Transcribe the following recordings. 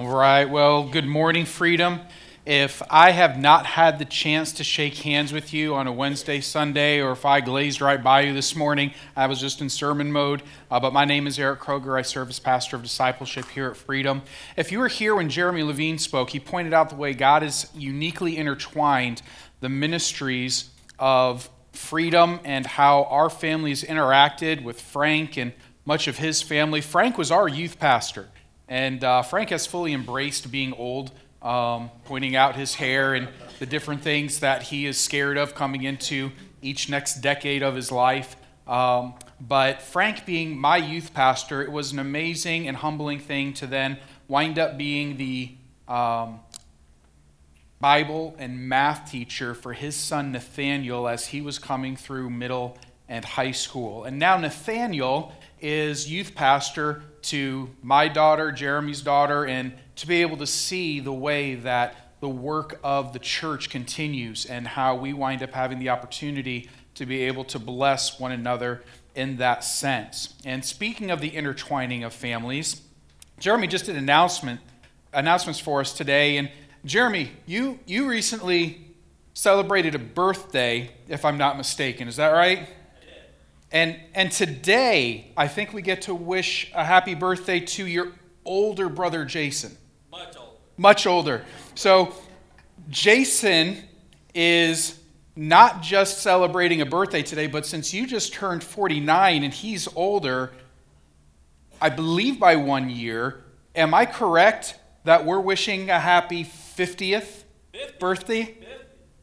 All right, well, good morning, Freedom. If I have not had the chance to shake hands with you on a Wednesday, Sunday, or if I glazed right by you this morning, I was just in sermon mode. Uh, but my name is Erick Kroeger. I serve as pastor of discipleship here at Freedom. If you were here when Jeremy Levine spoke, he pointed out the way God has uniquely intertwined the ministries of freedom and how our families interacted with Frank and much of his family. Frank was our youth pastor. And uh, Frank has fully embraced being old, um, pointing out his hair and the different things that he is scared of coming into each next decade of his life. Um, but Frank, being my youth pastor, it was an amazing and humbling thing to then wind up being the um, Bible and math teacher for his son Nathaniel as he was coming through middle and high school. And now Nathaniel is youth pastor to my daughter, Jeremy's daughter, and to be able to see the way that the work of the church continues and how we wind up having the opportunity to be able to bless one another in that sense. And speaking of the intertwining of families, Jeremy just did announcement announcements for us today. And Jeremy, you you recently celebrated a birthday, if I'm not mistaken. Is that right? And, and today, I think we get to wish a happy birthday to your older brother, Jason. Much older. Much older. So, Jason is not just celebrating a birthday today, but since you just turned 49 and he's older, I believe by one year, am I correct that we're wishing a happy 50th 50. birthday?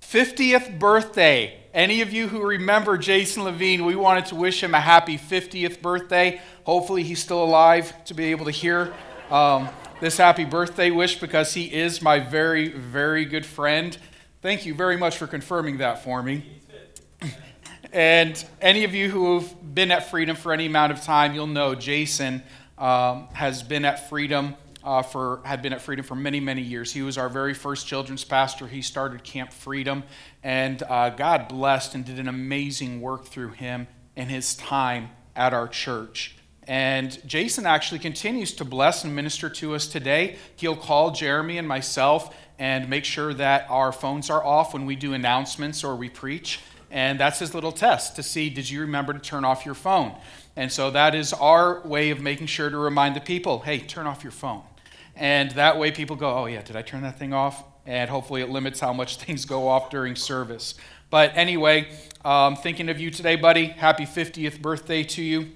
50th birthday. Any of you who remember Jason Levine, we wanted to wish him a happy 50th birthday. Hopefully, he's still alive to be able to hear um, this happy birthday wish because he is my very, very good friend. Thank you very much for confirming that for me. And any of you who have been at Freedom for any amount of time, you'll know Jason um, has been at Freedom uh, for had been at Freedom for many many years. He was our very first children's pastor. He started Camp Freedom, and uh, God blessed and did an amazing work through him in his time at our church. And Jason actually continues to bless and minister to us today. He'll call Jeremy and myself and make sure that our phones are off when we do announcements or we preach. And that's his little test to see did you remember to turn off your phone? And so that is our way of making sure to remind the people hey, turn off your phone. And that way people go, oh, yeah, did I turn that thing off? And hopefully it limits how much things go off during service. But anyway, um, thinking of you today, buddy. Happy 50th birthday to you.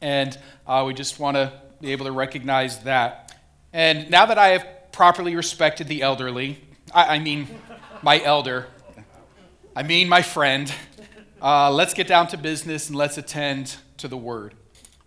And uh, we just want to be able to recognize that. And now that I have properly respected the elderly, I, I mean my elder, I mean my friend, uh, let's get down to business and let's attend to the word.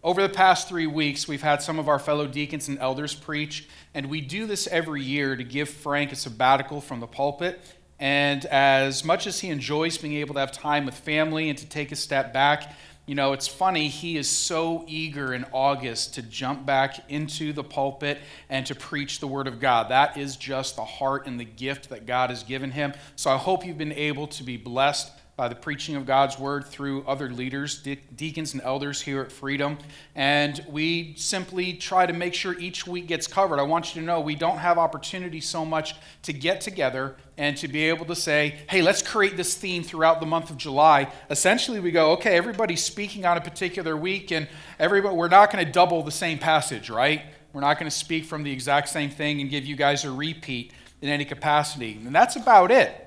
Over the past three weeks, we've had some of our fellow deacons and elders preach, and we do this every year to give Frank a sabbatical from the pulpit. And as much as he enjoys being able to have time with family and to take a step back, you know, it's funny, he is so eager in August to jump back into the pulpit and to preach the Word of God. That is just the heart and the gift that God has given him. So I hope you've been able to be blessed by the preaching of God's word through other leaders, de- deacons and elders here at Freedom. And we simply try to make sure each week gets covered. I want you to know we don't have opportunity so much to get together and to be able to say, hey, let's create this theme throughout the month of July. Essentially, we go, okay, everybody's speaking on a particular week, and everybody, we're not going to double the same passage, right? We're not going to speak from the exact same thing and give you guys a repeat in any capacity. And that's about it.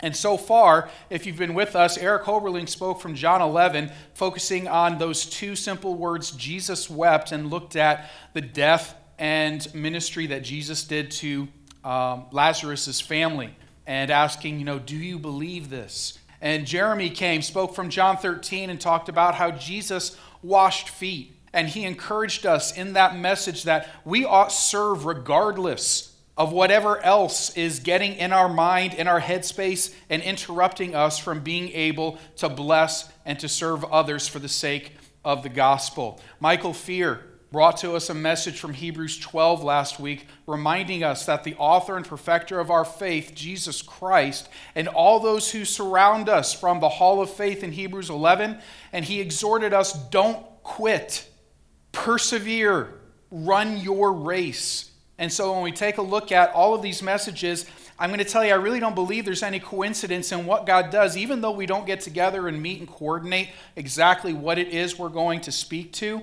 And so far, if you've been with us, Eric Hoberling spoke from John 11, focusing on those two simple words, Jesus wept, and looked at the death and ministry that Jesus did to um, Lazarus' family, and asking, you know, do you believe this? And Jeremy came, spoke from John 13, and talked about how Jesus washed feet. And he encouraged us in that message that we ought serve regardless of whatever else is getting in our mind, in our headspace, and interrupting us from being able to bless and to serve others for the sake of the gospel. Michael Fear brought to us a message from Hebrews 12 last week, reminding us that the author and perfecter of our faith, Jesus Christ, and all those who surround us from the hall of faith in Hebrews 11, and he exhorted us don't quit, persevere, run your race And so when we take a look at all of these messages, I'm going to tell you, I really don't believe there's any coincidence in what God does, even though we don't get together and meet and coordinate exactly what it is we're going to speak to.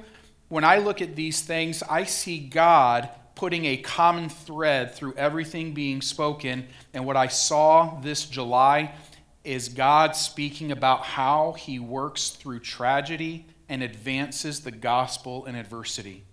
When I look at these things, I see God putting a common thread through everything being spoken. And what I saw this July is God speaking about how he works through tragedy and advances the gospel in adversity.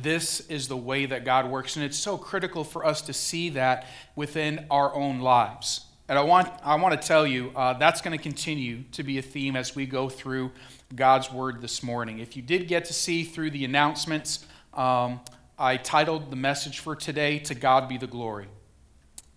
This is the way that God works, and it's so critical for us to see that within our own lives. And I want, I want to tell you, uh, that's going to continue to be a theme as we go through God's Word this morning. If you did get to see through the announcements, um, I titled the message for today, To God Be the Glory.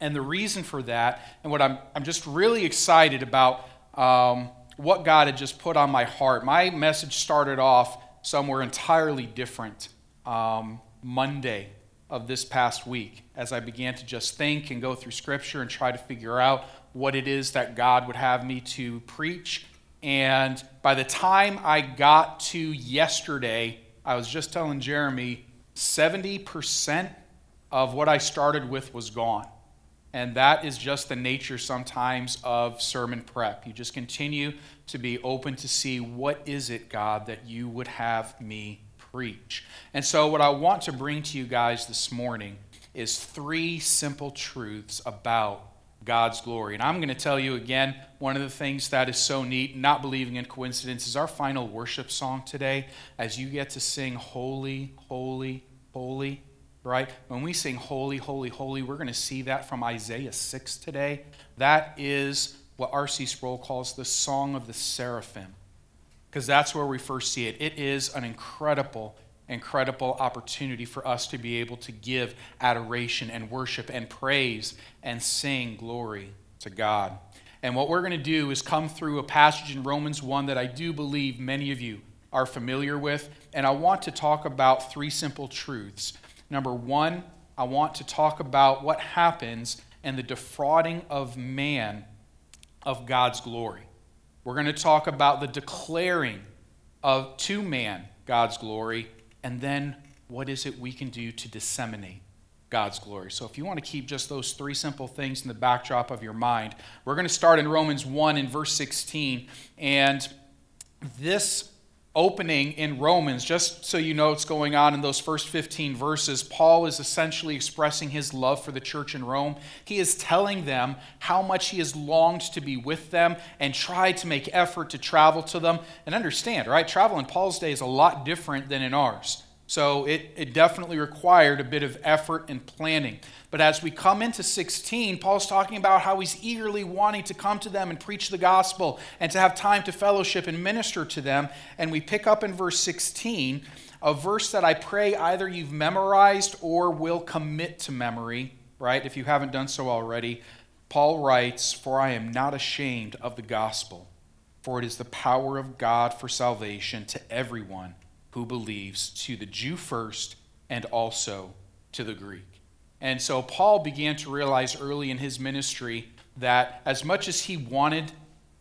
And the reason for that, and what I'm, I'm just really excited about um, what God had just put on my heart. My message started off somewhere entirely different um, Monday of this past week as I began to just think and go through Scripture and try to figure out what it is that God would have me to preach. And by the time I got to yesterday, I was just telling Jeremy 70% of what I started with was gone. And that is just the nature sometimes of sermon prep. You just continue to be open to see what is it, God, that you would have me preach. And so, what I want to bring to you guys this morning is three simple truths about God's glory. And I'm going to tell you again, one of the things that is so neat, not believing in coincidence, is our final worship song today as you get to sing Holy, Holy, Holy right? When we sing holy, holy, holy, we're going to see that from Isaiah 6 today. That is what R.C. Sproul calls the Song of the Seraphim, because that's where we first see it. It is an incredible, incredible opportunity for us to be able to give adoration and worship and praise and sing glory to God. And what we're going to do is come through a passage in Romans 1 that I do believe many of you are familiar with. And I want to talk about three simple truths Number one, I want to talk about what happens and the defrauding of man of God's glory. We're going to talk about the declaring of to man God's glory, and then what is it we can do to disseminate God's glory. So if you want to keep just those three simple things in the backdrop of your mind, we're going to start in Romans 1 in verse 16. And this opening in Romans, just so you know what's going on in those first 15 verses, Paul is essentially expressing his love for the church in Rome. He is telling them how much he has longed to be with them and tried to make effort to travel to them. And understand, right? Travel in Paul's day is a lot different than in ours. So it, it definitely required a bit of effort and planning. But as we come into 16, Paul's talking about how he's eagerly wanting to come to them and preach the gospel and to have time to fellowship and minister to them. And we pick up in verse 16, a verse that I pray either you've memorized or will commit to memory, right? If you haven't done so already. Paul writes, For I am not ashamed of the gospel, for it is the power of God for salvation to everyone who believes, to the Jew first and also to the Greek. And so Paul began to realize early in his ministry that as much as he wanted,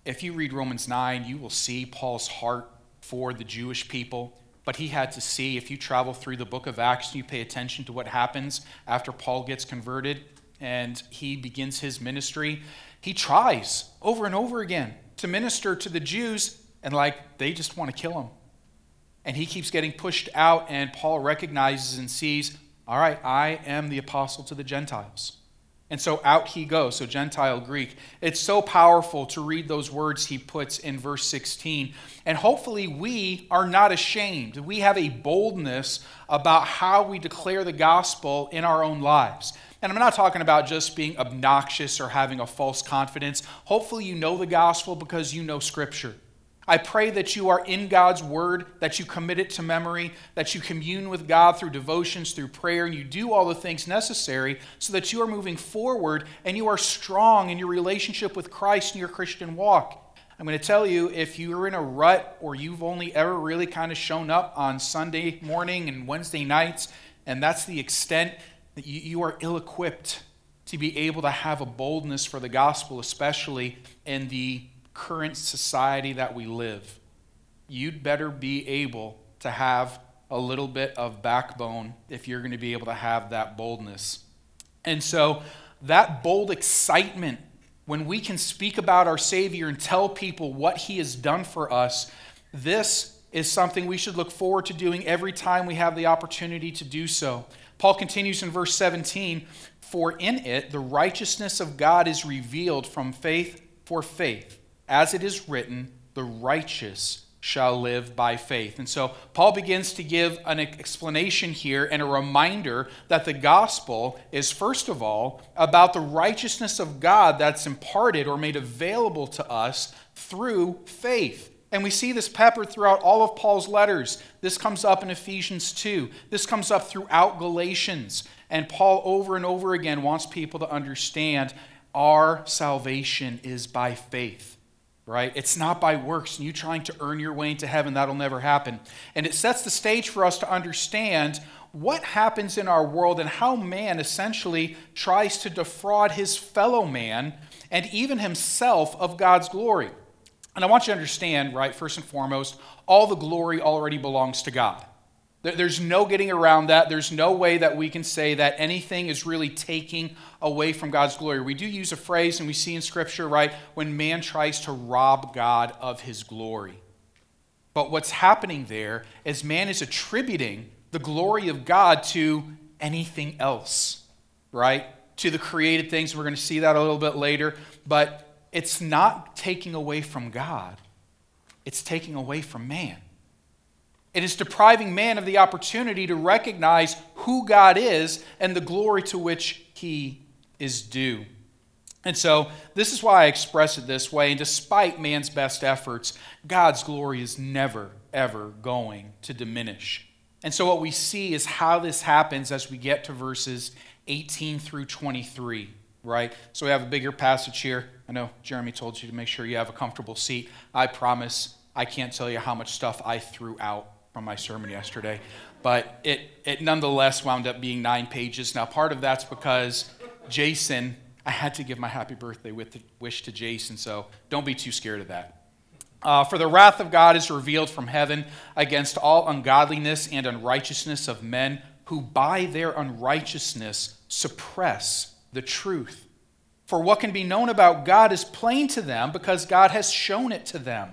if you read Romans 9, you will see Paul's heart for the Jewish people. But he had to see, if you travel through the book of Acts and you pay attention to what happens after Paul gets converted and he begins his ministry, he tries over and over again to minister to the Jews, and like they just want to kill him and he keeps getting pushed out, and Paul recognizes and sees, all right, I am the apostle to the Gentiles. And so out he goes. So, Gentile Greek. It's so powerful to read those words he puts in verse 16. And hopefully, we are not ashamed. We have a boldness about how we declare the gospel in our own lives. And I'm not talking about just being obnoxious or having a false confidence. Hopefully, you know the gospel because you know Scripture. I pray that you are in God's word, that you commit it to memory, that you commune with God through devotions, through prayer, and you do all the things necessary so that you are moving forward and you are strong in your relationship with Christ in your Christian walk. I'm going to tell you if you're in a rut or you've only ever really kind of shown up on Sunday morning and Wednesday nights, and that's the extent that you, you are ill equipped to be able to have a boldness for the gospel, especially in the current society that we live, you'd better be able to have a little bit of backbone if you're going to be able to have that boldness. And so, that bold excitement when we can speak about our Savior and tell people what He has done for us, this is something we should look forward to doing every time we have the opportunity to do so. Paul continues in verse 17 For in it the righteousness of God is revealed from faith for faith, as it is written, the righteous shall live by faith. And so Paul begins to give an explanation here and a reminder that the gospel is, first of all, about the righteousness of God that's imparted or made available to us through faith. And we see this peppered throughout all of Paul's letters. This comes up in Ephesians 2. This comes up throughout Galatians. And Paul, over and over again, wants people to understand our salvation is by faith right? It's not by works and you trying to earn your way into heaven. That'll never happen. And it sets the stage for us to understand what happens in our world and how man essentially tries to defraud his fellow man and even himself of God's glory. And I want you to understand, right, first and foremost, all the glory already belongs to God. There's no getting around that. There's no way that we can say that anything is really taking away from God's glory. We do use a phrase, and we see in Scripture, right, when man tries to rob God of his glory. But what's happening there is man is attributing the glory of God to anything else, right? To the created things. We're going to see that a little bit later. But it's not taking away from God, it's taking away from man. It is depriving man of the opportunity to recognize who God is and the glory to which he is due. And so, this is why I express it this way. And despite man's best efforts, God's glory is never, ever going to diminish. And so, what we see is how this happens as we get to verses 18 through 23, right? So, we have a bigger passage here. I know Jeremy told you to make sure you have a comfortable seat. I promise I can't tell you how much stuff I threw out from my sermon yesterday, but it, it nonetheless wound up being nine pages. Now, part of that's because Jason, I had to give my happy birthday wish to Jason, so don't be too scared of that. Uh, For the wrath of God is revealed from heaven against all ungodliness and unrighteousness of men who by their unrighteousness suppress the truth. For what can be known about God is plain to them because God has shown it to them.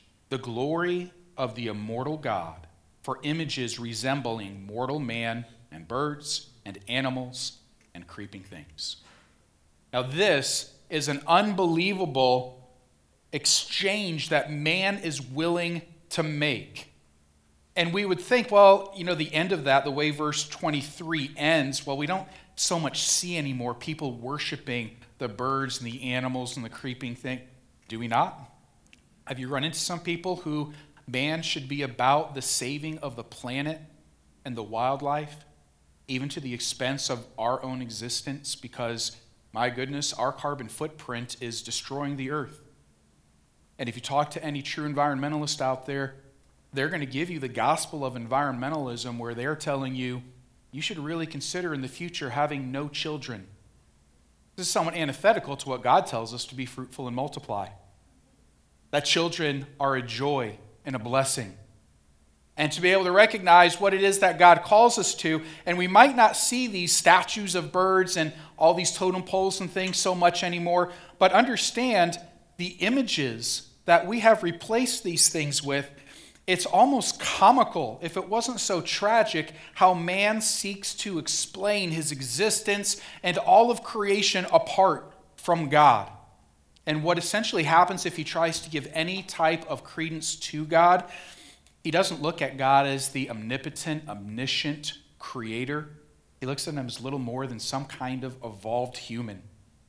the glory of the immortal God for images resembling mortal man and birds and animals and creeping things. Now, this is an unbelievable exchange that man is willing to make. And we would think, well, you know, the end of that, the way verse 23 ends, well, we don't so much see anymore people worshiping the birds and the animals and the creeping thing. Do we not? Have you run into some people who man should be about the saving of the planet and the wildlife, even to the expense of our own existence? Because, my goodness, our carbon footprint is destroying the earth. And if you talk to any true environmentalist out there, they're going to give you the gospel of environmentalism where they're telling you you should really consider in the future having no children. This is somewhat antithetical to what God tells us to be fruitful and multiply that children are a joy and a blessing. And to be able to recognize what it is that God calls us to. And we might not see these statues of birds and all these totem poles and things so much anymore, but understand the images that we have replaced these things with. It's almost comical, if it wasn't so tragic, how man seeks to explain his existence and all of creation apart from God. And what essentially happens if he tries to give any type of credence to God, he doesn't look at God as the omnipotent, omniscient creator. He looks at him as little more than some kind of evolved human.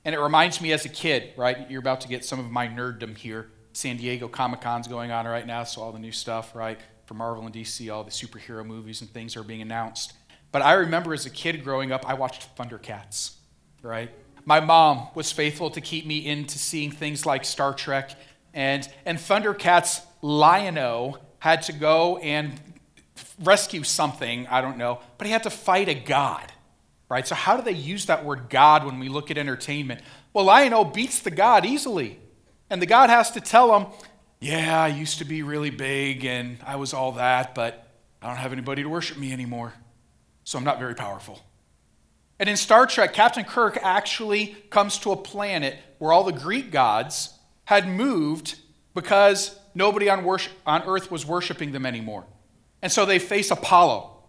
And it reminds me as a kid, right? You're about to get some of my nerddom here. San Diego Comic Con's going on right now, so all the new stuff, right? after Marvel and DC, all the superhero movies and things are being announced. But I remember as a kid growing up, I watched Thundercats, right? My mom was faithful to keep me into seeing things like Star Trek. And, and Thundercats Lion-O had to go and rescue something, I don't know, but he had to fight a god, right? So, how do they use that word God when we look at entertainment? Well, Lion-O beats the god easily. And the god has to tell him, Yeah, I used to be really big and I was all that, but I don't have anybody to worship me anymore. So, I'm not very powerful. And in Star Trek, Captain Kirk actually comes to a planet where all the Greek gods had moved because nobody on, worship, on earth was worshiping them anymore. And so they face Apollo,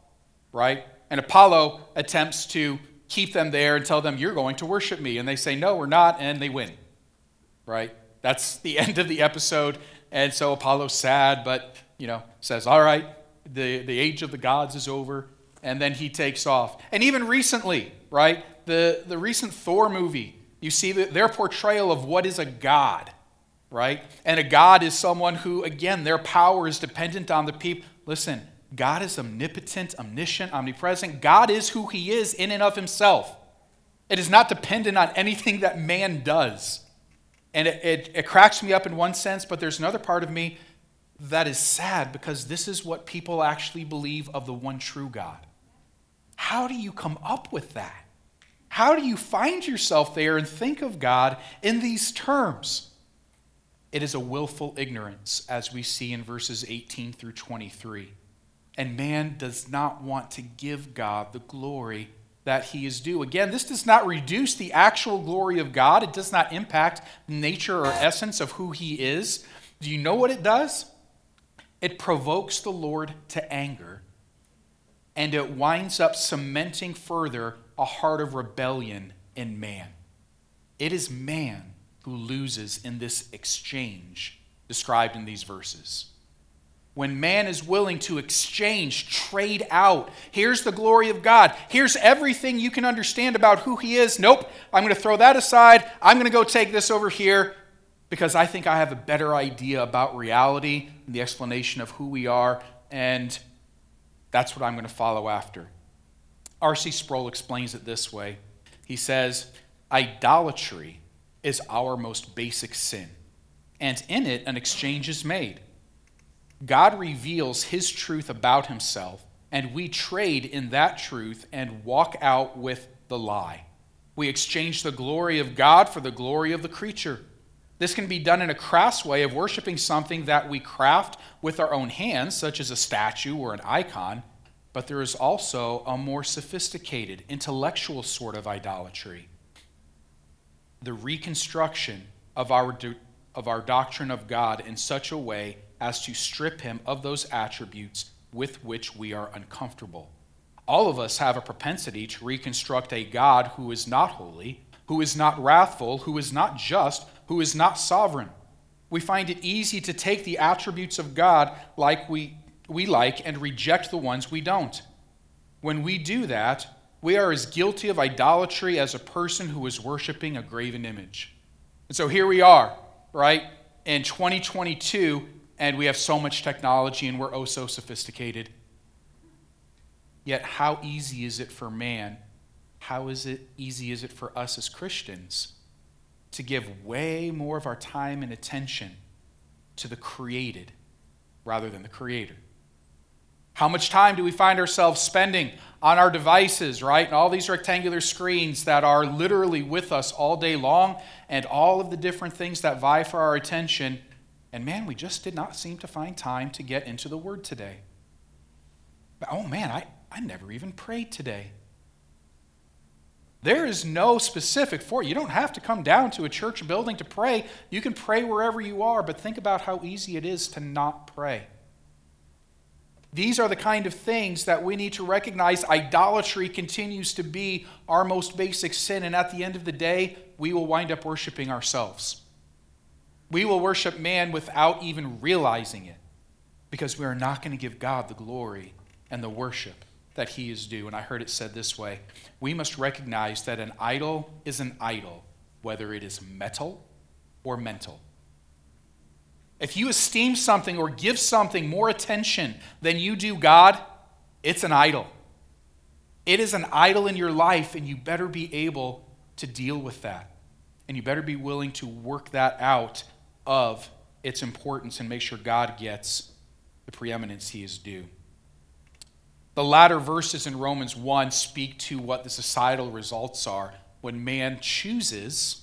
right? And Apollo attempts to keep them there and tell them, You're going to worship me. And they say, No, we're not. And they win, right? That's the end of the episode. And so Apollo's sad, but, you know, says, All right, the, the age of the gods is over. And then he takes off. And even recently, right? The, the recent Thor movie, you see the, their portrayal of what is a god right? And a God is someone who, again, their power is dependent on the people. Listen, God is omnipotent, omniscient, omnipresent. God is who he is in and of himself. It is not dependent on anything that man does. And it, it, it, cracks me up in one sense, but there's another part of me that is sad because this is what people actually believe of the one true God. How do you come up with that? How do you find yourself there and think of God in these terms? It is a willful ignorance, as we see in verses 18 through 23. And man does not want to give God the glory that he is due. Again, this does not reduce the actual glory of God, it does not impact the nature or essence of who he is. Do you know what it does? It provokes the Lord to anger, and it winds up cementing further a heart of rebellion in man. It is man who loses in this exchange described in these verses. When man is willing to exchange, trade out, here's the glory of God. Here's everything you can understand about who he is. Nope, I'm going to throw that aside. I'm going to go take this over here because I think I have a better idea about reality and the explanation of who we are, and that's what I'm going to follow after. R.C. Sproul explains it this way He says, Idolatry is our most basic sin, and in it, an exchange is made. God reveals his truth about himself, and we trade in that truth and walk out with the lie. We exchange the glory of God for the glory of the creature. This can be done in a crass way of worshiping something that we craft with our own hands, such as a statue or an icon, but there is also a more sophisticated, intellectual sort of idolatry the reconstruction of our, of our doctrine of God in such a way as to strip him of those attributes with which we are uncomfortable. All of us have a propensity to reconstruct a God who is not holy, who is not wrathful, who is not just, who is not sovereign. We find it easy to take the attributes of God like we, we like and reject the ones we don't. When we do that, we are as guilty of idolatry as a person who is worshiping a graven image. And so here we are, right, in 2022, and we have so much technology and we're oh so sophisticated. Yet, how easy is it for man? How is it easy is it for us as Christians to give way more of our time and attention to the created rather than the creator? How much time do we find ourselves spending on our devices, right? And all these rectangular screens that are literally with us all day long, and all of the different things that vie for our attention. And man, we just did not seem to find time to get into the Word today. But, oh man, I, I never even prayed today. There is no specific for you don't have to come down to a church building to pray. You can pray wherever you are, but think about how easy it is to not pray. These are the kind of things that we need to recognize. Idolatry continues to be our most basic sin, and at the end of the day, we will wind up worshiping ourselves. We will worship man without even realizing it because we are not going to give God the glory and the worship that he is due. And I heard it said this way we must recognize that an idol is an idol, whether it is metal or mental. If you esteem something or give something more attention than you do God, it's an idol. It is an idol in your life, and you better be able to deal with that. And you better be willing to work that out of its importance and make sure God gets the preeminence he is due. The latter verses in Romans 1 speak to what the societal results are when man chooses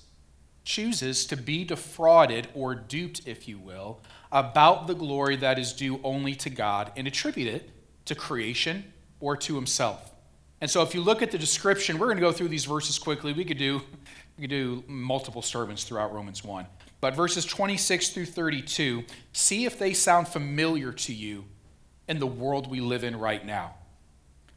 chooses to be defrauded or duped if you will about the glory that is due only to God and attribute it to creation or to himself. And so if you look at the description, we're going to go through these verses quickly. We could do we could do multiple sermons throughout Romans 1. But verses 26 through 32, see if they sound familiar to you in the world we live in right now.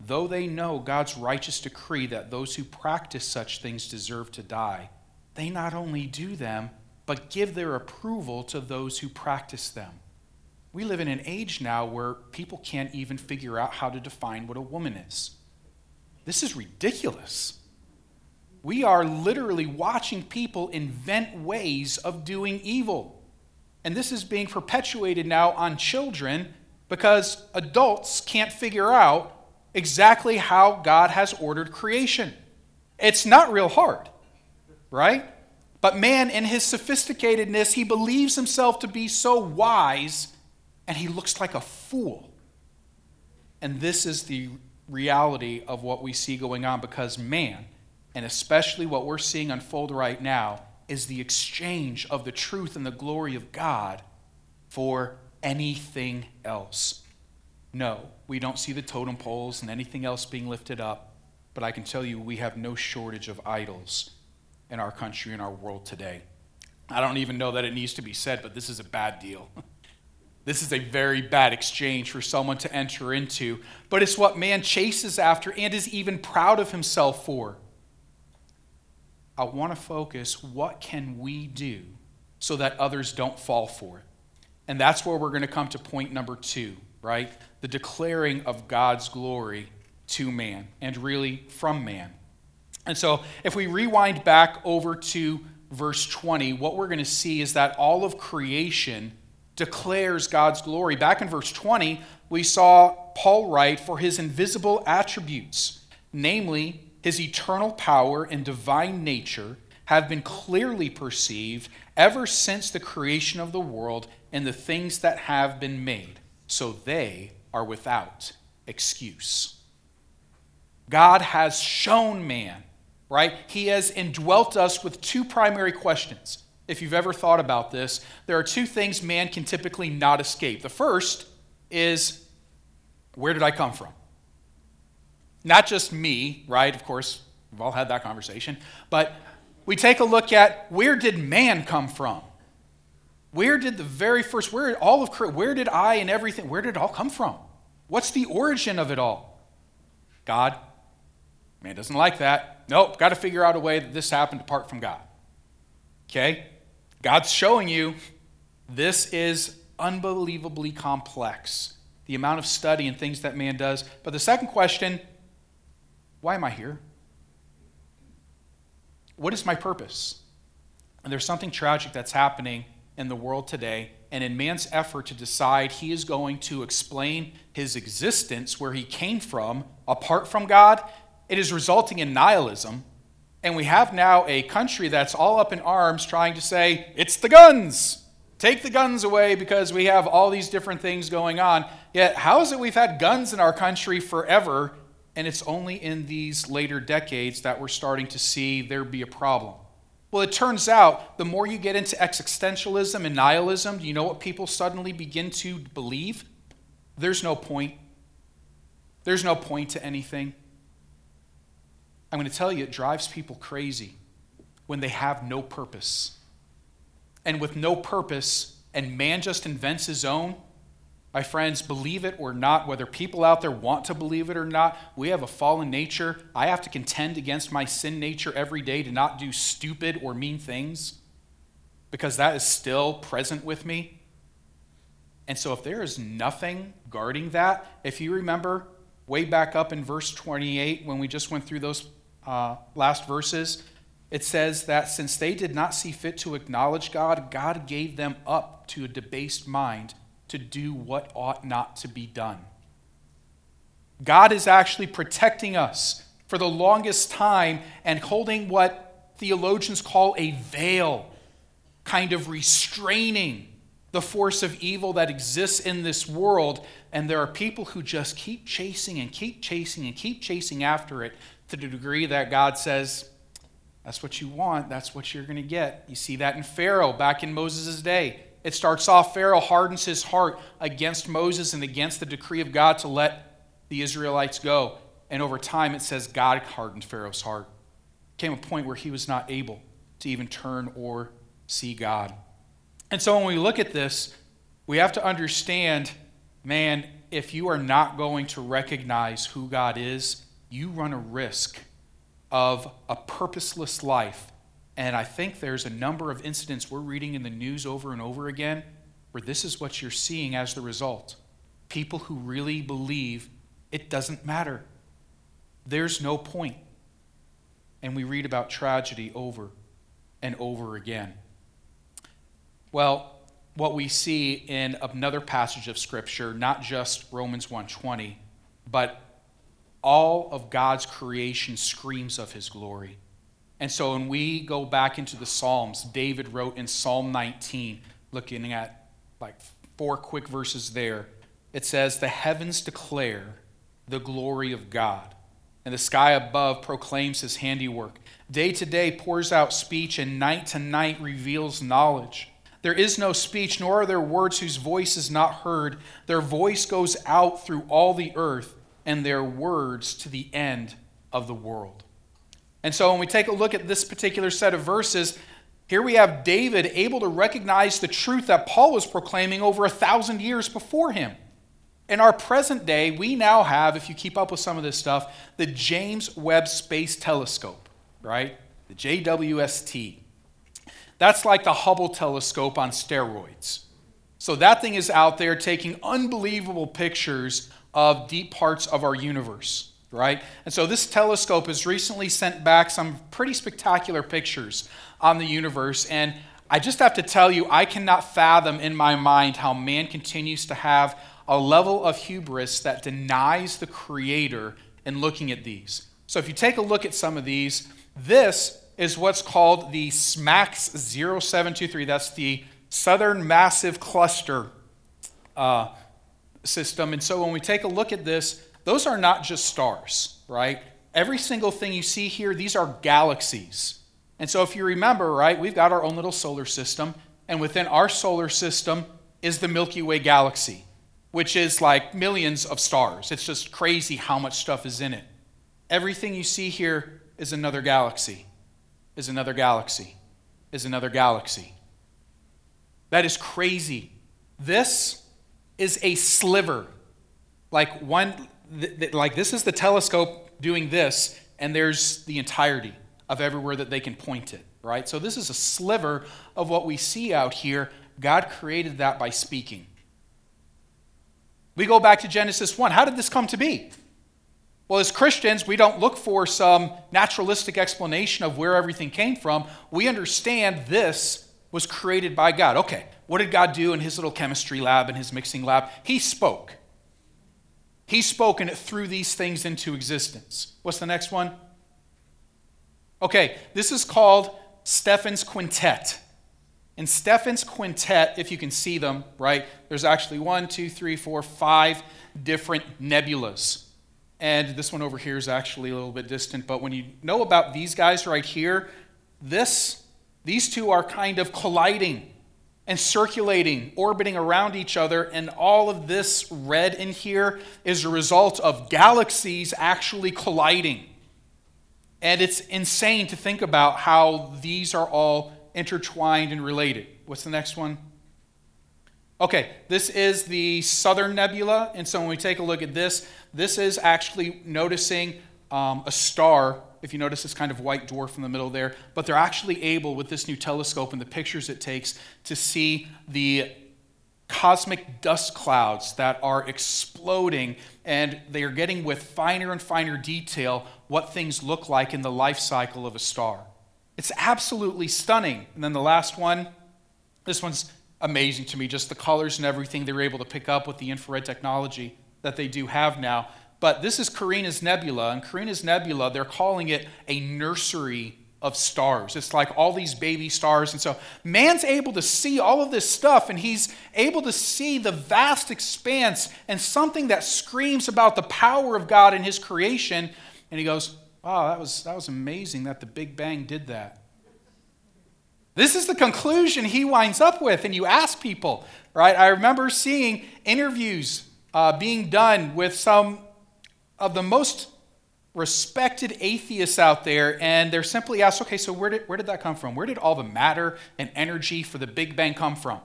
though they know God's righteous decree that those who practice such things deserve to die, they not only do them, but give their approval to those who practice them. We live in an age now where people can't even figure out how to define what a woman is. This is ridiculous. We are literally watching people invent ways of doing evil. And this is being perpetuated now on children because adults can't figure out exactly how God has ordered creation. It's not real hard, right? But man, in his sophisticatedness, he believes himself to be so wise and he looks like a fool. And this is the reality of what we see going on because man, and especially what we're seeing unfold right now, is the exchange of the truth and the glory of God for anything else. No, we don't see the totem poles and anything else being lifted up, but I can tell you we have no shortage of idols in our country and our world today. I don't even know that it needs to be said, but this is a bad deal. This is a very bad exchange for someone to enter into, but it's what man chases after and is even proud of himself for. I want to focus what can we do so that others don't fall for it? And that's where we're going to come to point number 2, right? the declaring of God's glory to man and really from man. And so, if we rewind back over to verse 20, what we're going to see is that all of creation declares God's glory. Back in verse 20, we saw Paul write, For his invisible attributes, namely his eternal power and divine nature, have been clearly perceived ever since the creation of the world and the things that have been made. So they are without excuse. God has shown man, right? He has indwelt us with two primary questions. If you've ever thought about this, there are two things man can typically not escape. The first is, where did I come from? Not just me, right? Of course, we've all had that conversation. But we take a look at where did man come from? Where did the very first, where all of where did I and everything, where did it all come from? What's the origin of it all? God. Man doesn't like that. Nope, got to figure out a way that this happened apart from God. Okay? God's showing you this is unbelievably complex. The amount of study and things that man does. But the second question why am I here? What is my purpose? And there's something tragic that's happening in the world today, and in man's effort to decide he is going to explain his existence, where he came from, apart from God, it is resulting in nihilism. And we have now a country that's all up in arms trying to say, it's the guns. Take the guns away because we have all these different things going on. Yet, how is it we've had guns in our country forever and it's only in these later decades that we're starting to see there be a problem. Well, it turns out the more you get into existentialism and nihilism, you know what people suddenly begin to believe? There's no point. There's no point to anything. I'm going to tell you, it drives people crazy when they have no purpose. And with no purpose, and man just invents his own, my friends, believe it or not, whether people out there want to believe it or not, we have a fallen nature. I have to contend against my sin nature every day to not do stupid or mean things because that is still present with me. And so, if there is nothing guarding that, if you remember way back up in verse 28 when we just went through those uh, last verses, it says that since they did not see fit to acknowledge God, God gave them up to a debased mind to do what ought not to be done. God is actually protecting us for the longest time and holding what theologians call a veil, kind of restraining the force of evil that exists in this world. And there are people who just keep chasing and keep chasing and keep chasing after it to the degree that God says, That's what you want, that's what you're going to get. You see that in Pharaoh back in Moses' day. It starts off Pharaoh hardens his heart against Moses and against the decree of God to let the Israelites go. And over time, it says God hardened Pharaoh's heart. Came a point where he was not able to even turn or see God. And so when we look at this, we have to understand man, if you are not going to recognize who God is, you run a risk of a purposeless life and I think there's a number of incidents we're reading in the news over and over again where this is what you're seeing as the result. People who really believe it doesn't matter, there's no point. And we read about tragedy over and over again. Well, what we see in another passage of scripture, not just Romans 1:20, but all of God's creation screams of his glory. And so when we go back into the Psalms, David wrote in Psalm 19, looking at like four quick verses there, it says, The heavens declare the glory of God, and the sky above proclaims his handiwork. Day to day pours out speech, and night to night reveals knowledge. There is no speech, nor are there words whose voice is not heard. Their voice goes out through all the earth, and their words to the end of the world. And so when we take a look at this particular set of verses, here we have David able to recognize the truth that Paul was proclaiming over a thousand years before him. In our present day, we now have, if you keep up with some of this stuff, the James Webb Space Telescope, right? The JWST. That's like the Hubble telescope on steroids. So that thing is out there taking unbelievable pictures of deep parts of our universe right? And so this telescope has recently sent back some pretty spectacular pictures on the universe. And I just have to tell you, I cannot fathom in my mind how man continues to have a level of hubris that denies the Creator in looking at these. So if you take a look at some of these, this is what's called the SMACS 0723. That's the Southern Massive Cluster uh, System. And so when we take a look at this, those are not just stars, right? Every single thing you see here, these are galaxies. And so if you remember, right, we've got our own little solar system, and within our solar system is the Milky Way galaxy, which is like millions of stars. It's just crazy how much stuff is in it. Everything you see here is another galaxy, is another galaxy, is another galaxy. That is crazy. This is a sliver, like one th- th- like this is the telescope doing this, and there's the entirety of everywhere that they can point it, right? So this is a sliver of what we see out here. God created that by speaking. We go back to Genesis 1. How did this come to be? Well, as Christians, we don't look for some naturalistic explanation of where everything came from. We understand this was created by God. Okay, what did God do in his little chemistry lab and his mixing lab? He spoke. He's spoken it through these things into existence. What's the next one? Okay, this is called Stephan's Quintet. In Stephan's Quintet, if you can see them, right, there's actually one, two, three, four, five different nebulas. and this one over here is actually a little bit distant, but when you know about these guys right here, this, these two are kind of colliding and circulating, orbiting around each other, and all of this red in here is a result of galaxies actually colliding. And it's insane to think about how these are all intertwined and related. What's the next one? Okay, this is the Southern Nebula. And so when we take a look at this, this is actually noticing um, a star. If you notice this kind of white dwarf in the middle there, but they're actually able, with this new telescope and the pictures it takes, to see the cosmic dust clouds that are exploding, and they are getting with finer and finer detail what things look like in the life cycle of a star. It's absolutely stunning. And then the last one, this one's amazing to me, just the colors and everything they're able to pick up with the infrared technology that they do have now. But this is Carina's Nebula, and Carina's Nebula, they're calling it a nursery of stars. It's like all these baby stars. And so man's able to see all of this stuff, and he's able to see the vast expanse and something that screams about the power of God in his creation. And he goes, Wow, that was, that was amazing that the Big Bang did that. This is the conclusion he winds up with. And you ask people, right? I remember seeing interviews uh, being done with some of the most respected atheists out there, and they're simply asked, okay, so where did, where did that come from? Where did all the matter and energy for the Big Bang come from?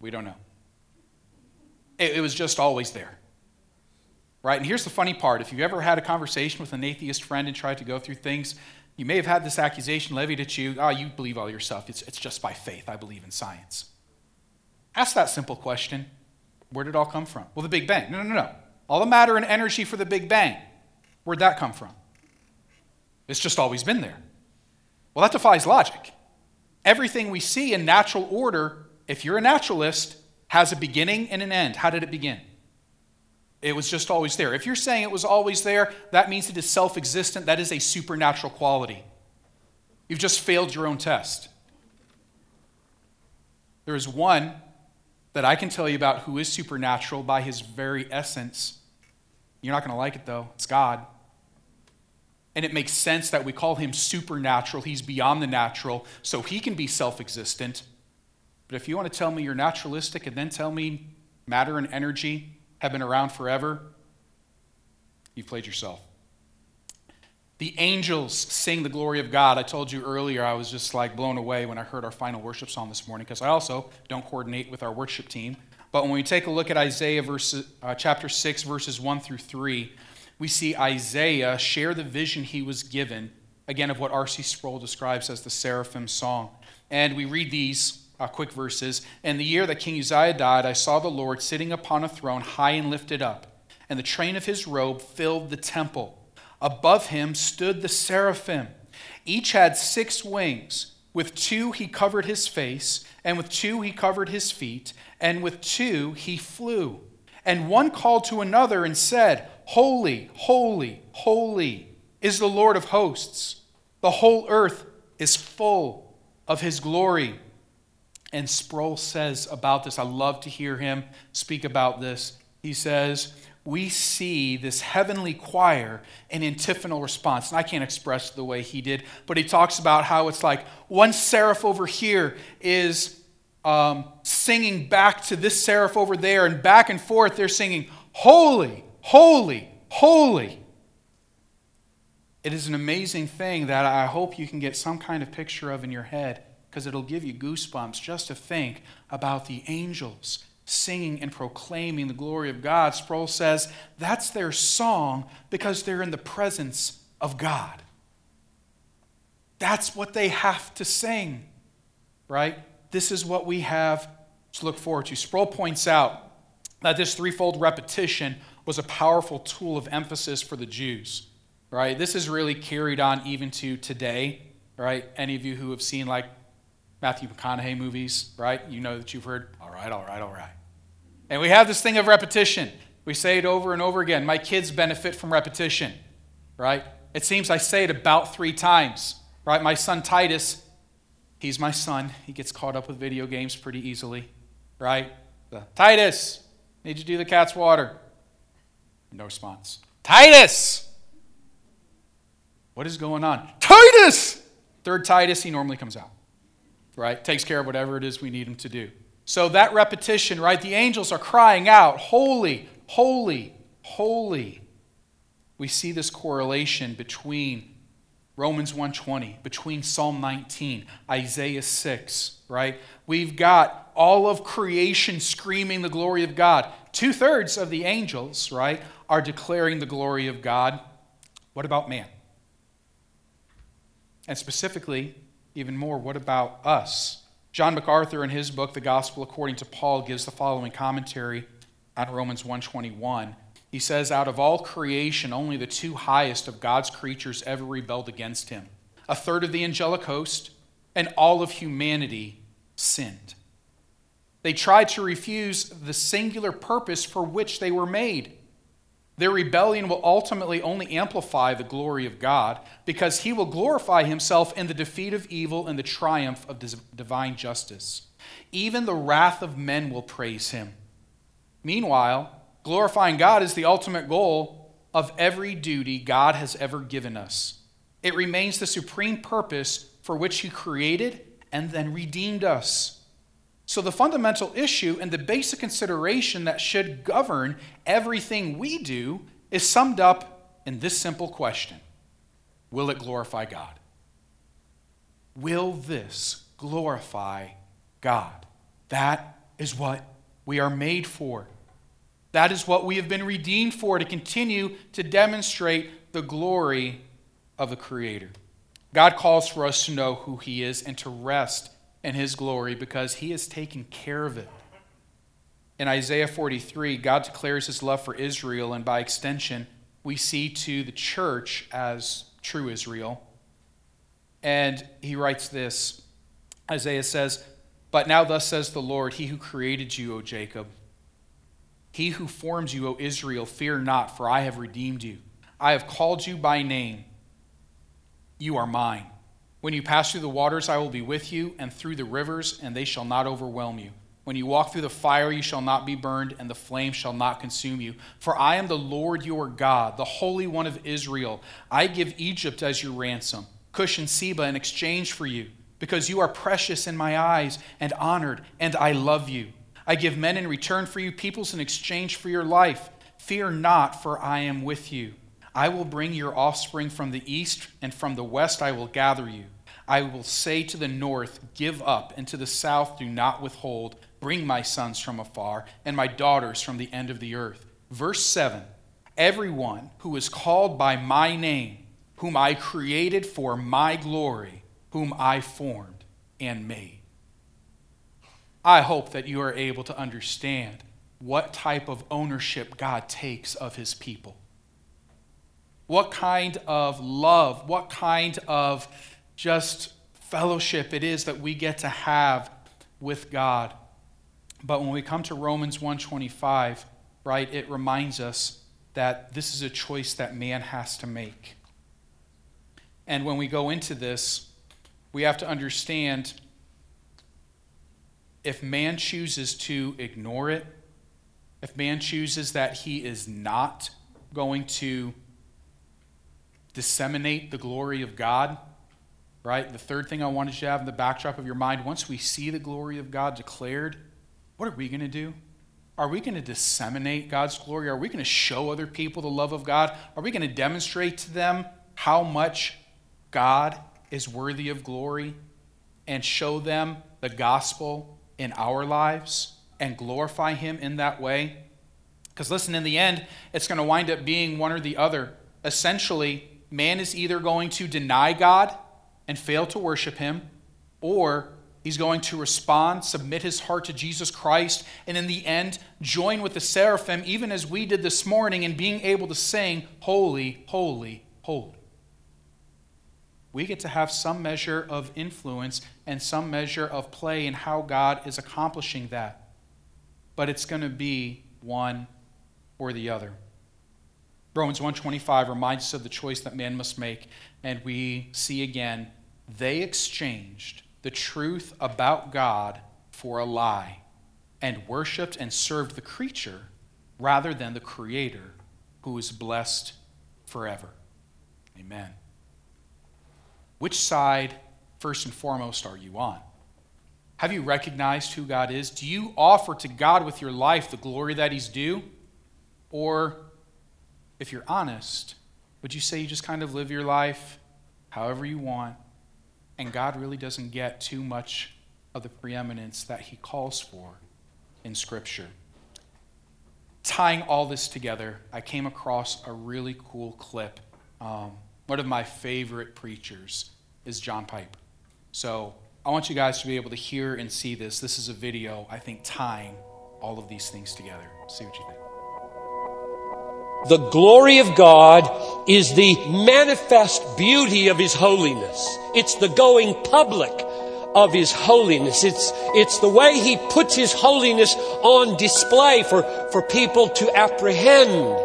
We don't know. It, it was just always there. Right? And here's the funny part if you've ever had a conversation with an atheist friend and tried to go through things, you may have had this accusation levied at you oh, you believe all your stuff. It's, it's just by faith. I believe in science. Ask that simple question Where did it all come from? Well, the Big Bang. No, no, no. All the matter and energy for the Big Bang. Where'd that come from? It's just always been there. Well, that defies logic. Everything we see in natural order, if you're a naturalist, has a beginning and an end. How did it begin? It was just always there. If you're saying it was always there, that means it is self existent. That is a supernatural quality. You've just failed your own test. There is one that I can tell you about who is supernatural by his very essence. You're not going to like it though. It's God. And it makes sense that we call him supernatural. He's beyond the natural, so he can be self existent. But if you want to tell me you're naturalistic and then tell me matter and energy have been around forever, you've played yourself. The angels sing the glory of God. I told you earlier, I was just like blown away when I heard our final worship song this morning because I also don't coordinate with our worship team. But when we take a look at Isaiah verse, uh, chapter 6, verses 1 through 3, we see Isaiah share the vision he was given, again, of what R.C. Sproul describes as the seraphim song. And we read these uh, quick verses. In the year that King Uzziah died, I saw the Lord sitting upon a throne high and lifted up, and the train of his robe filled the temple. Above him stood the seraphim. Each had six wings. With two he covered his face, and with two he covered his feet, and with two he flew. And one called to another and said, Holy, holy, holy is the Lord of hosts. The whole earth is full of his glory. And Sproul says about this, I love to hear him speak about this. He says, We see this heavenly choir in antiphonal response. And I can't express the way he did, but he talks about how it's like one seraph over here is um, singing back to this seraph over there, and back and forth they're singing, Holy, holy, holy. It is an amazing thing that I hope you can get some kind of picture of in your head because it'll give you goosebumps just to think about the angels singing and proclaiming the glory of God. Sproul says that's their song because they're in the presence of God. That's what they have to sing, right? This is what we have to look forward to. Sproul points out that this threefold repetition was a powerful tool of emphasis for the Jews, right? This is really carried on even to today, right? Any of you who have seen like Matthew McConaughey movies, right? You know that you've heard, all right, all right, all right. And we have this thing of repetition. We say it over and over again. My kids benefit from repetition, right? It seems I say it about three times, right? My son Titus, he's my son. He gets caught up with video games pretty easily, right? The, Titus, need you to do the cat's water? No response. Titus! What is going on? Titus! Third Titus, he normally comes out, right? Takes care of whatever it is we need him to do. So that repetition, right? The angels are crying out, Holy, holy, holy. We see this correlation between Romans 120, between Psalm 19, Isaiah 6, right? We've got all of creation screaming the glory of God. Two thirds of the angels, right, are declaring the glory of God. What about man? And specifically, even more, what about us? John MacArthur, in his book, The Gospel According to Paul, gives the following commentary on Romans 121. He says, Out of all creation, only the two highest of God's creatures ever rebelled against him. A third of the angelic host and all of humanity sinned. They tried to refuse the singular purpose for which they were made. Their rebellion will ultimately only amplify the glory of God because he will glorify himself in the defeat of evil and the triumph of divine justice. Even the wrath of men will praise him. Meanwhile, glorifying God is the ultimate goal of every duty God has ever given us. It remains the supreme purpose for which he created and then redeemed us. So, the fundamental issue and the basic consideration that should govern everything we do is summed up in this simple question Will it glorify God? Will this glorify God? That is what we are made for. That is what we have been redeemed for to continue to demonstrate the glory of the Creator. God calls for us to know who He is and to rest and his glory because he has taken care of it. In Isaiah 43, God declares his love for Israel, and by extension, we see to the church as true Israel. And he writes this Isaiah says, But now thus says the Lord, He who created you, O Jacob, He who formed you, O Israel, fear not, for I have redeemed you. I have called you by name. You are mine. When you pass through the waters, I will be with you, and through the rivers, and they shall not overwhelm you. When you walk through the fire, you shall not be burned, and the flame shall not consume you. For I am the Lord your God, the Holy One of Israel. I give Egypt as your ransom, Cush and Seba in exchange for you, because you are precious in my eyes and honored, and I love you. I give men in return for you, peoples in exchange for your life. Fear not, for I am with you. I will bring your offspring from the east, and from the west I will gather you. I will say to the north, Give up, and to the south, Do not withhold. Bring my sons from afar, and my daughters from the end of the earth. Verse 7 Everyone who is called by my name, whom I created for my glory, whom I formed and made. I hope that you are able to understand what type of ownership God takes of his people what kind of love, what kind of just fellowship it is that we get to have with God. But when we come to Romans 125, right, it reminds us that this is a choice that man has to make. And when we go into this, we have to understand if man chooses to ignore it, if man chooses that he is not going to disseminate the glory of God, right? The third thing I wanted you to have in the backdrop of your mind once we see the glory of God declared, what are we going to do? Are we going to disseminate God's glory? Are we going to show other people the love of God? Are we going to demonstrate to them how much God is worthy of glory and show them the gospel in our lives and glorify Him in that way? Because listen, in the end, it's going to wind up being one or the other. Essentially, man is either going to deny God and fail to worship him, or he's going to respond, submit his heart to Jesus Christ, and in the end, join with the seraphim, even as we did this morning, in being able to sing, Holy, Holy, Holy. We get to have some measure of influence and some measure of play in how God is accomplishing that. But it's going to be one or the other. Romans 125 reminds us of the choice that man must make, and we see again they exchanged the truth about God for a lie and worshiped and served the creature rather than the creator who is blessed forever. Amen. Which side, first and foremost, are you on? Have you recognized who God is? Do you offer to God with your life the glory that He's due? Or, if you're honest, would you say you just kind of live your life however you want, and God really doesn't get too much of the preeminence that He calls for in Scripture? Tying all this together, I came across a really cool clip. Um, one of my favorite preachers is John Piper. So I want you guys to be able to hear and see this. This is a video, I think, tying all of these things together. See what you think. The glory of God is the manifest beauty of His holiness. It's the going public of His holiness. It's, it's the way He puts His holiness on display for, for people to apprehend.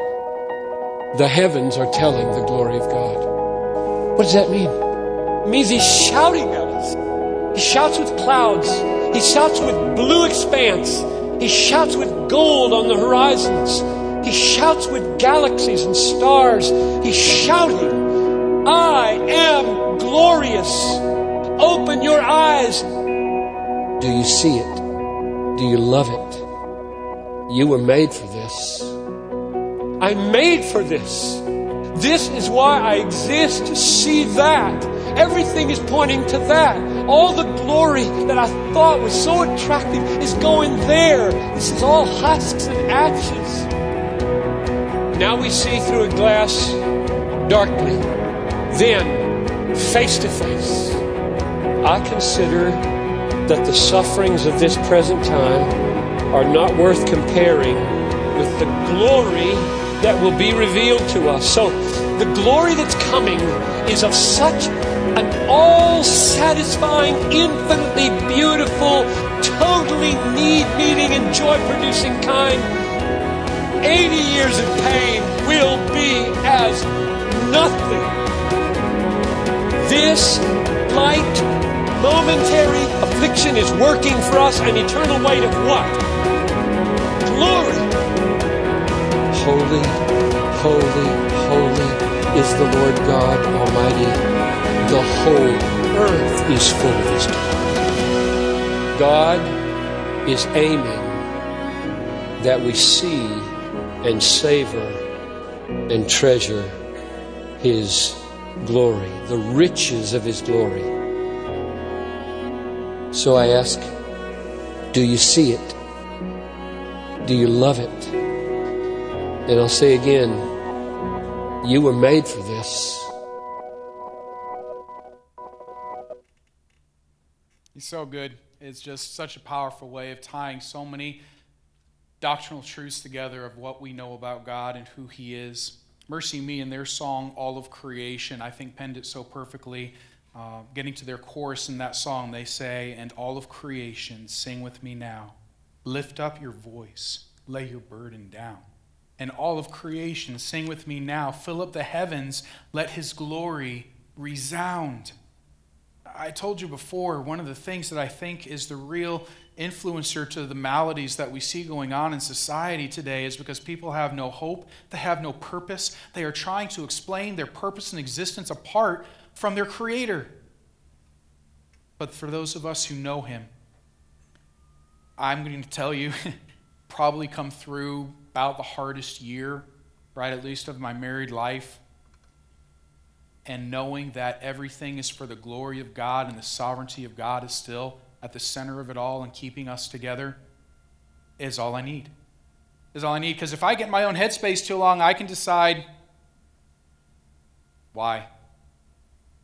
The heavens are telling the glory of God. What does that mean? It means he's shouting at us. He shouts with clouds. He shouts with blue expanse. He shouts with gold on the horizons. He shouts with galaxies and stars. He's shouting, I am glorious. Open your eyes. Do you see it? Do you love it? You were made for this. I'm made for this. This is why I exist to see that. Everything is pointing to that. All the glory that I thought was so attractive is going there. This is all husks and ashes. Now we see through a glass darkly, then face to face. I consider that the sufferings of this present time are not worth comparing with the glory that will be revealed to us. So the glory that's coming is of such an all satisfying, infinitely beautiful, totally need meeting and joy producing kind. 80 years of pain will be as nothing. This light, momentary affliction is working for us an eternal weight of what? Glory holy, holy, holy is the Lord God Almighty. The whole earth is full of His glory. God is aiming that we see and savor and treasure His glory, the riches of His glory. So I ask, do you see it? Do you love it? And I'll say again, you were made for this. He's so good. It's just such a powerful way of tying so many doctrinal truths together of what we know about God and who He is. MercyMe in their song, All of Creation, I think penned it so perfectly. Uh, getting to their chorus in that song, they say, And all of creation, sing with me now. Lift up your voice, lay your burden down and all of creation. Sing with me now. Fill up the heavens. Let his glory resound. I told you before, one of the things that I think is the real influencer to the maladies that we see going on in society today is because people have no hope, they have no purpose, they are trying to explain their purpose and existence apart from their Creator. But for those of us who know Him, I'm going to tell you, probably come through about the hardest year, right, at least of my married life. And knowing that everything is for the glory of God and the sovereignty of God is still at the center of it all and keeping us together is all I need. Is all I need. Because if I get my own headspace too long, I can decide why.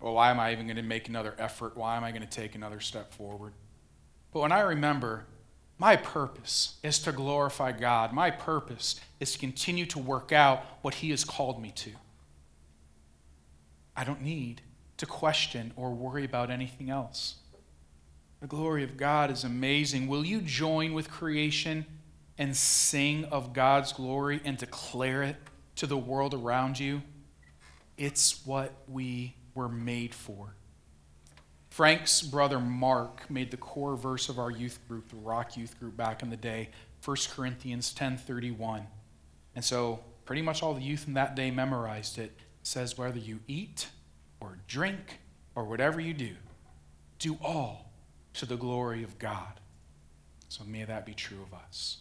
Well, why am I even going to make another effort? Why am I going to take another step forward? But when I remember my purpose is to glorify God. My purpose is to continue to work out what He has called me to. I don't need to question or worry about anything else. The glory of God is amazing. Will you join with creation and sing of God's glory and declare it to the world around you? It's what we were made for. Frank's brother Mark made the core verse of our youth group, the Rock Youth Group back in the day, 1 Corinthians 10:31. And so pretty much all the youth in that day memorized it. says, whether you eat or drink or whatever you do, do all to the glory of God. So may that be true of us.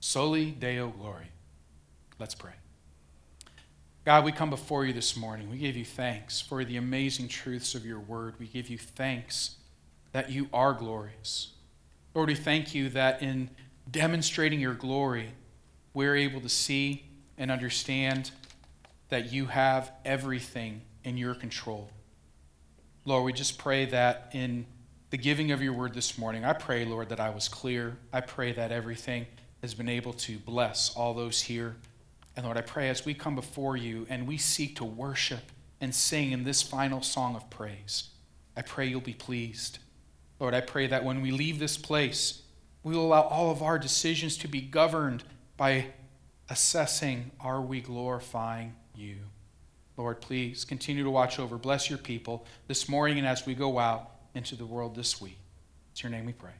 Soli Deo Gloria. Let's pray. God, we come before you this morning. We give you thanks for the amazing truths of your word. We give you thanks that you are glorious. Lord, we thank you that in demonstrating your glory, we're able to see and understand that you have everything in your control. Lord, we just pray that in the giving of your word this morning, I pray, Lord, that I was clear. I pray that everything has been able to bless all those here. And Lord, I pray as we come before you and we seek to worship and sing in this final song of praise, I pray you'll be pleased. Lord, I pray that when we leave this place, we will allow all of our decisions to be governed by assessing are we glorifying you? Lord, please continue to watch over. Bless your people this morning and as we go out into the world this week. It's your name we pray.